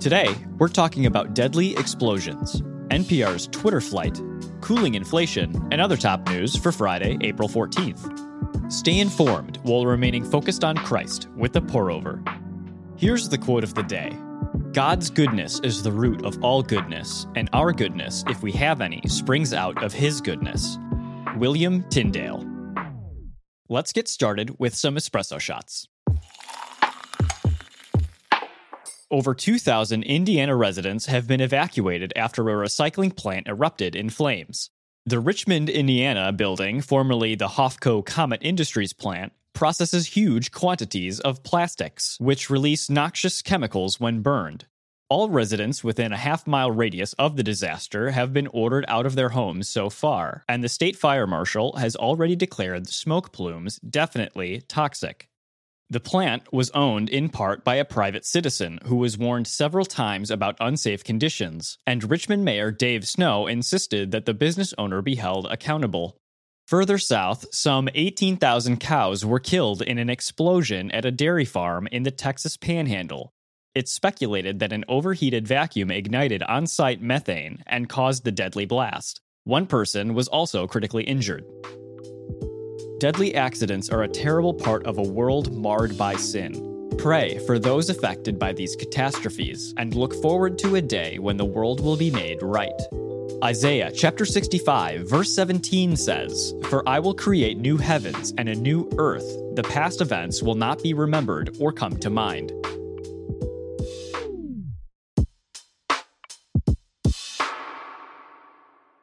Today, we're talking about deadly explosions, NPR's Twitter flight, cooling inflation, and other top news for Friday, April 14th. Stay informed while remaining focused on Christ with the pour over. Here's the quote of the day God's goodness is the root of all goodness, and our goodness, if we have any, springs out of His goodness. William Tyndale. Let's get started with some espresso shots. Over 2,000 Indiana residents have been evacuated after a recycling plant erupted in flames. The Richmond, Indiana building, formerly the Hoffco Comet Industries plant, processes huge quantities of plastics, which release noxious chemicals when burned. All residents within a half mile radius of the disaster have been ordered out of their homes so far, and the state fire marshal has already declared the smoke plumes definitely toxic. The plant was owned in part by a private citizen who was warned several times about unsafe conditions, and Richmond Mayor Dave Snow insisted that the business owner be held accountable. Further south, some 18,000 cows were killed in an explosion at a dairy farm in the Texas panhandle. It's speculated that an overheated vacuum ignited on site methane and caused the deadly blast. One person was also critically injured. Deadly accidents are a terrible part of a world marred by sin. Pray for those affected by these catastrophes and look forward to a day when the world will be made right. Isaiah chapter 65, verse 17 says, For I will create new heavens and a new earth. The past events will not be remembered or come to mind.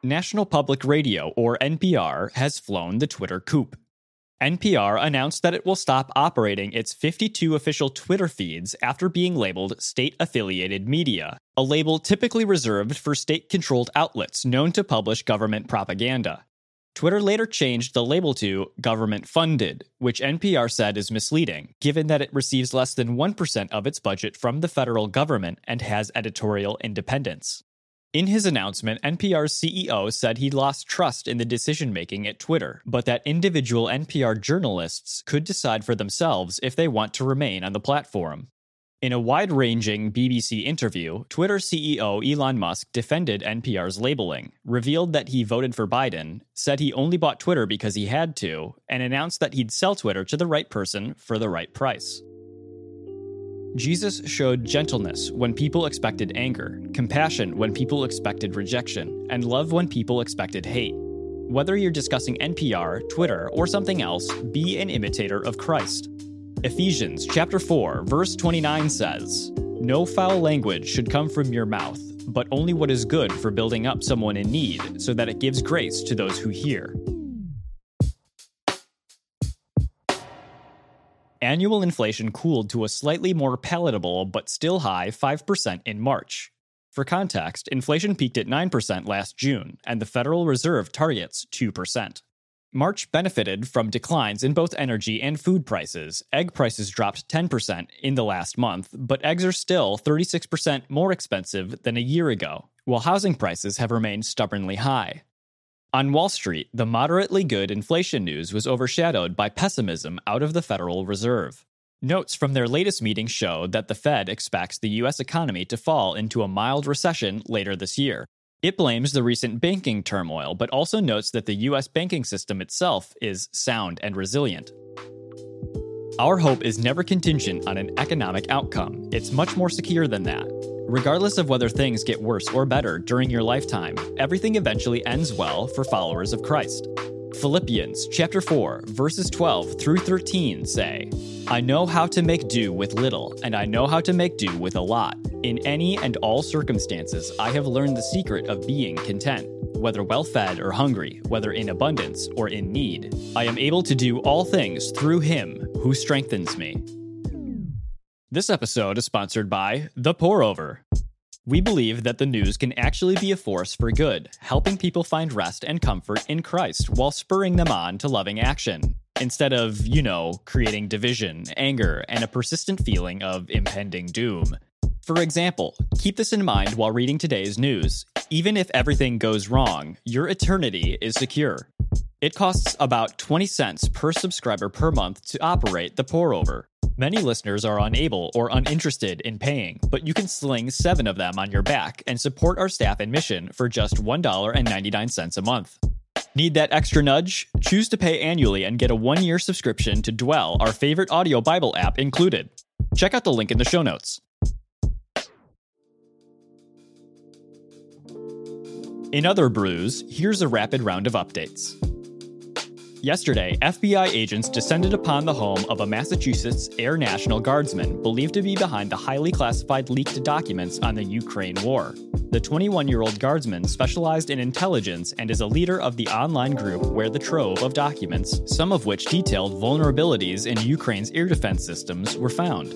National Public Radio, or NPR, has flown the Twitter coop. NPR announced that it will stop operating its 52 official Twitter feeds after being labeled state affiliated media, a label typically reserved for state controlled outlets known to publish government propaganda. Twitter later changed the label to government funded, which NPR said is misleading, given that it receives less than 1% of its budget from the federal government and has editorial independence. In his announcement, NPR's CEO said he'd lost trust in the decision making at Twitter, but that individual NPR journalists could decide for themselves if they want to remain on the platform. In a wide ranging BBC interview, Twitter CEO Elon Musk defended NPR's labeling, revealed that he voted for Biden, said he only bought Twitter because he had to, and announced that he'd sell Twitter to the right person for the right price. Jesus showed gentleness when people expected anger, compassion when people expected rejection, and love when people expected hate. Whether you're discussing NPR, Twitter, or something else, be an imitator of Christ. Ephesians chapter 4, verse 29 says, "No foul language should come from your mouth, but only what is good for building up someone in need, so that it gives grace to those who hear." Annual inflation cooled to a slightly more palatable but still high 5% in March. For context, inflation peaked at 9% last June, and the Federal Reserve targets 2%. March benefited from declines in both energy and food prices. Egg prices dropped 10% in the last month, but eggs are still 36% more expensive than a year ago, while housing prices have remained stubbornly high. On Wall Street, the moderately good inflation news was overshadowed by pessimism out of the Federal Reserve. Notes from their latest meeting showed that the Fed expects the U.S. economy to fall into a mild recession later this year. It blames the recent banking turmoil, but also notes that the U.S. banking system itself is sound and resilient. Our hope is never contingent on an economic outcome, it's much more secure than that. Regardless of whether things get worse or better during your lifetime, everything eventually ends well for followers of Christ. Philippians chapter 4 verses 12 through 13 say, I know how to make do with little, and I know how to make do with a lot. In any and all circumstances, I have learned the secret of being content. Whether well fed or hungry, whether in abundance or in need, I am able to do all things through him who strengthens me. This episode is sponsored by The Pour Over. We believe that the news can actually be a force for good, helping people find rest and comfort in Christ while spurring them on to loving action, instead of, you know, creating division, anger, and a persistent feeling of impending doom. For example, keep this in mind while reading today's news. Even if everything goes wrong, your eternity is secure. It costs about 20 cents per subscriber per month to operate the pour over. Many listeners are unable or uninterested in paying, but you can sling seven of them on your back and support our staff and mission for just $1.99 a month. Need that extra nudge? Choose to pay annually and get a one year subscription to Dwell, our favorite audio Bible app, included. Check out the link in the show notes. In other brews, here's a rapid round of updates. Yesterday, FBI agents descended upon the home of a Massachusetts Air National Guardsman believed to be behind the highly classified leaked documents on the Ukraine war. The 21 year old guardsman specialized in intelligence and is a leader of the online group Where the Trove of documents, some of which detailed vulnerabilities in Ukraine's air defense systems, were found.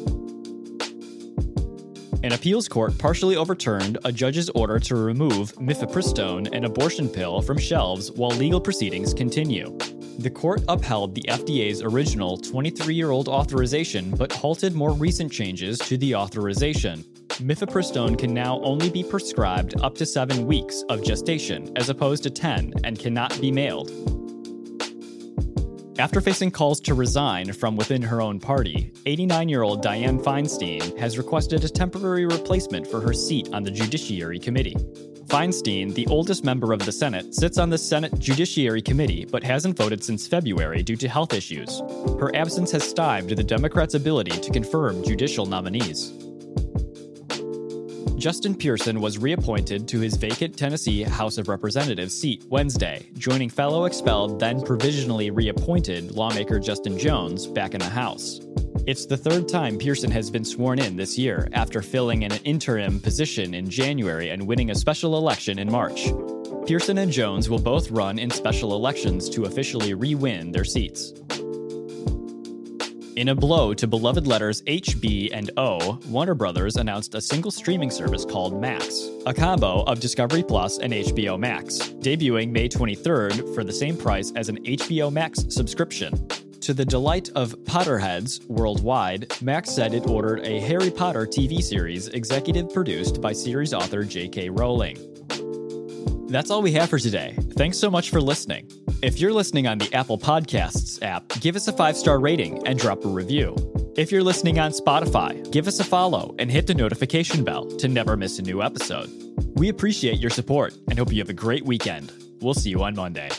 An appeals court partially overturned a judge's order to remove mifepristone, an abortion pill, from shelves while legal proceedings continue. The court upheld the FDA's original 23 year old authorization but halted more recent changes to the authorization. Mifepristone can now only be prescribed up to seven weeks of gestation, as opposed to 10, and cannot be mailed. After facing calls to resign from within her own party, 89 year old Dianne Feinstein has requested a temporary replacement for her seat on the Judiciary Committee. Feinstein, the oldest member of the Senate, sits on the Senate Judiciary Committee but hasn't voted since February due to health issues. Her absence has stymied the Democrats' ability to confirm judicial nominees. Justin Pearson was reappointed to his vacant Tennessee House of Representatives seat Wednesday, joining fellow expelled, then provisionally reappointed lawmaker Justin Jones back in the House. It's the third time Pearson has been sworn in this year after filling an interim position in January and winning a special election in March. Pearson and Jones will both run in special elections to officially re win their seats. In a blow to beloved letters H, B, and O, Warner Brothers announced a single streaming service called Max, a combo of Discovery Plus and HBO Max, debuting May 23rd for the same price as an HBO Max subscription. To the delight of Potterheads worldwide, Max said it ordered a Harry Potter TV series executive produced by series author J.K. Rowling. That's all we have for today. Thanks so much for listening. If you're listening on the Apple Podcasts app, give us a five star rating and drop a review. If you're listening on Spotify, give us a follow and hit the notification bell to never miss a new episode. We appreciate your support and hope you have a great weekend. We'll see you on Monday.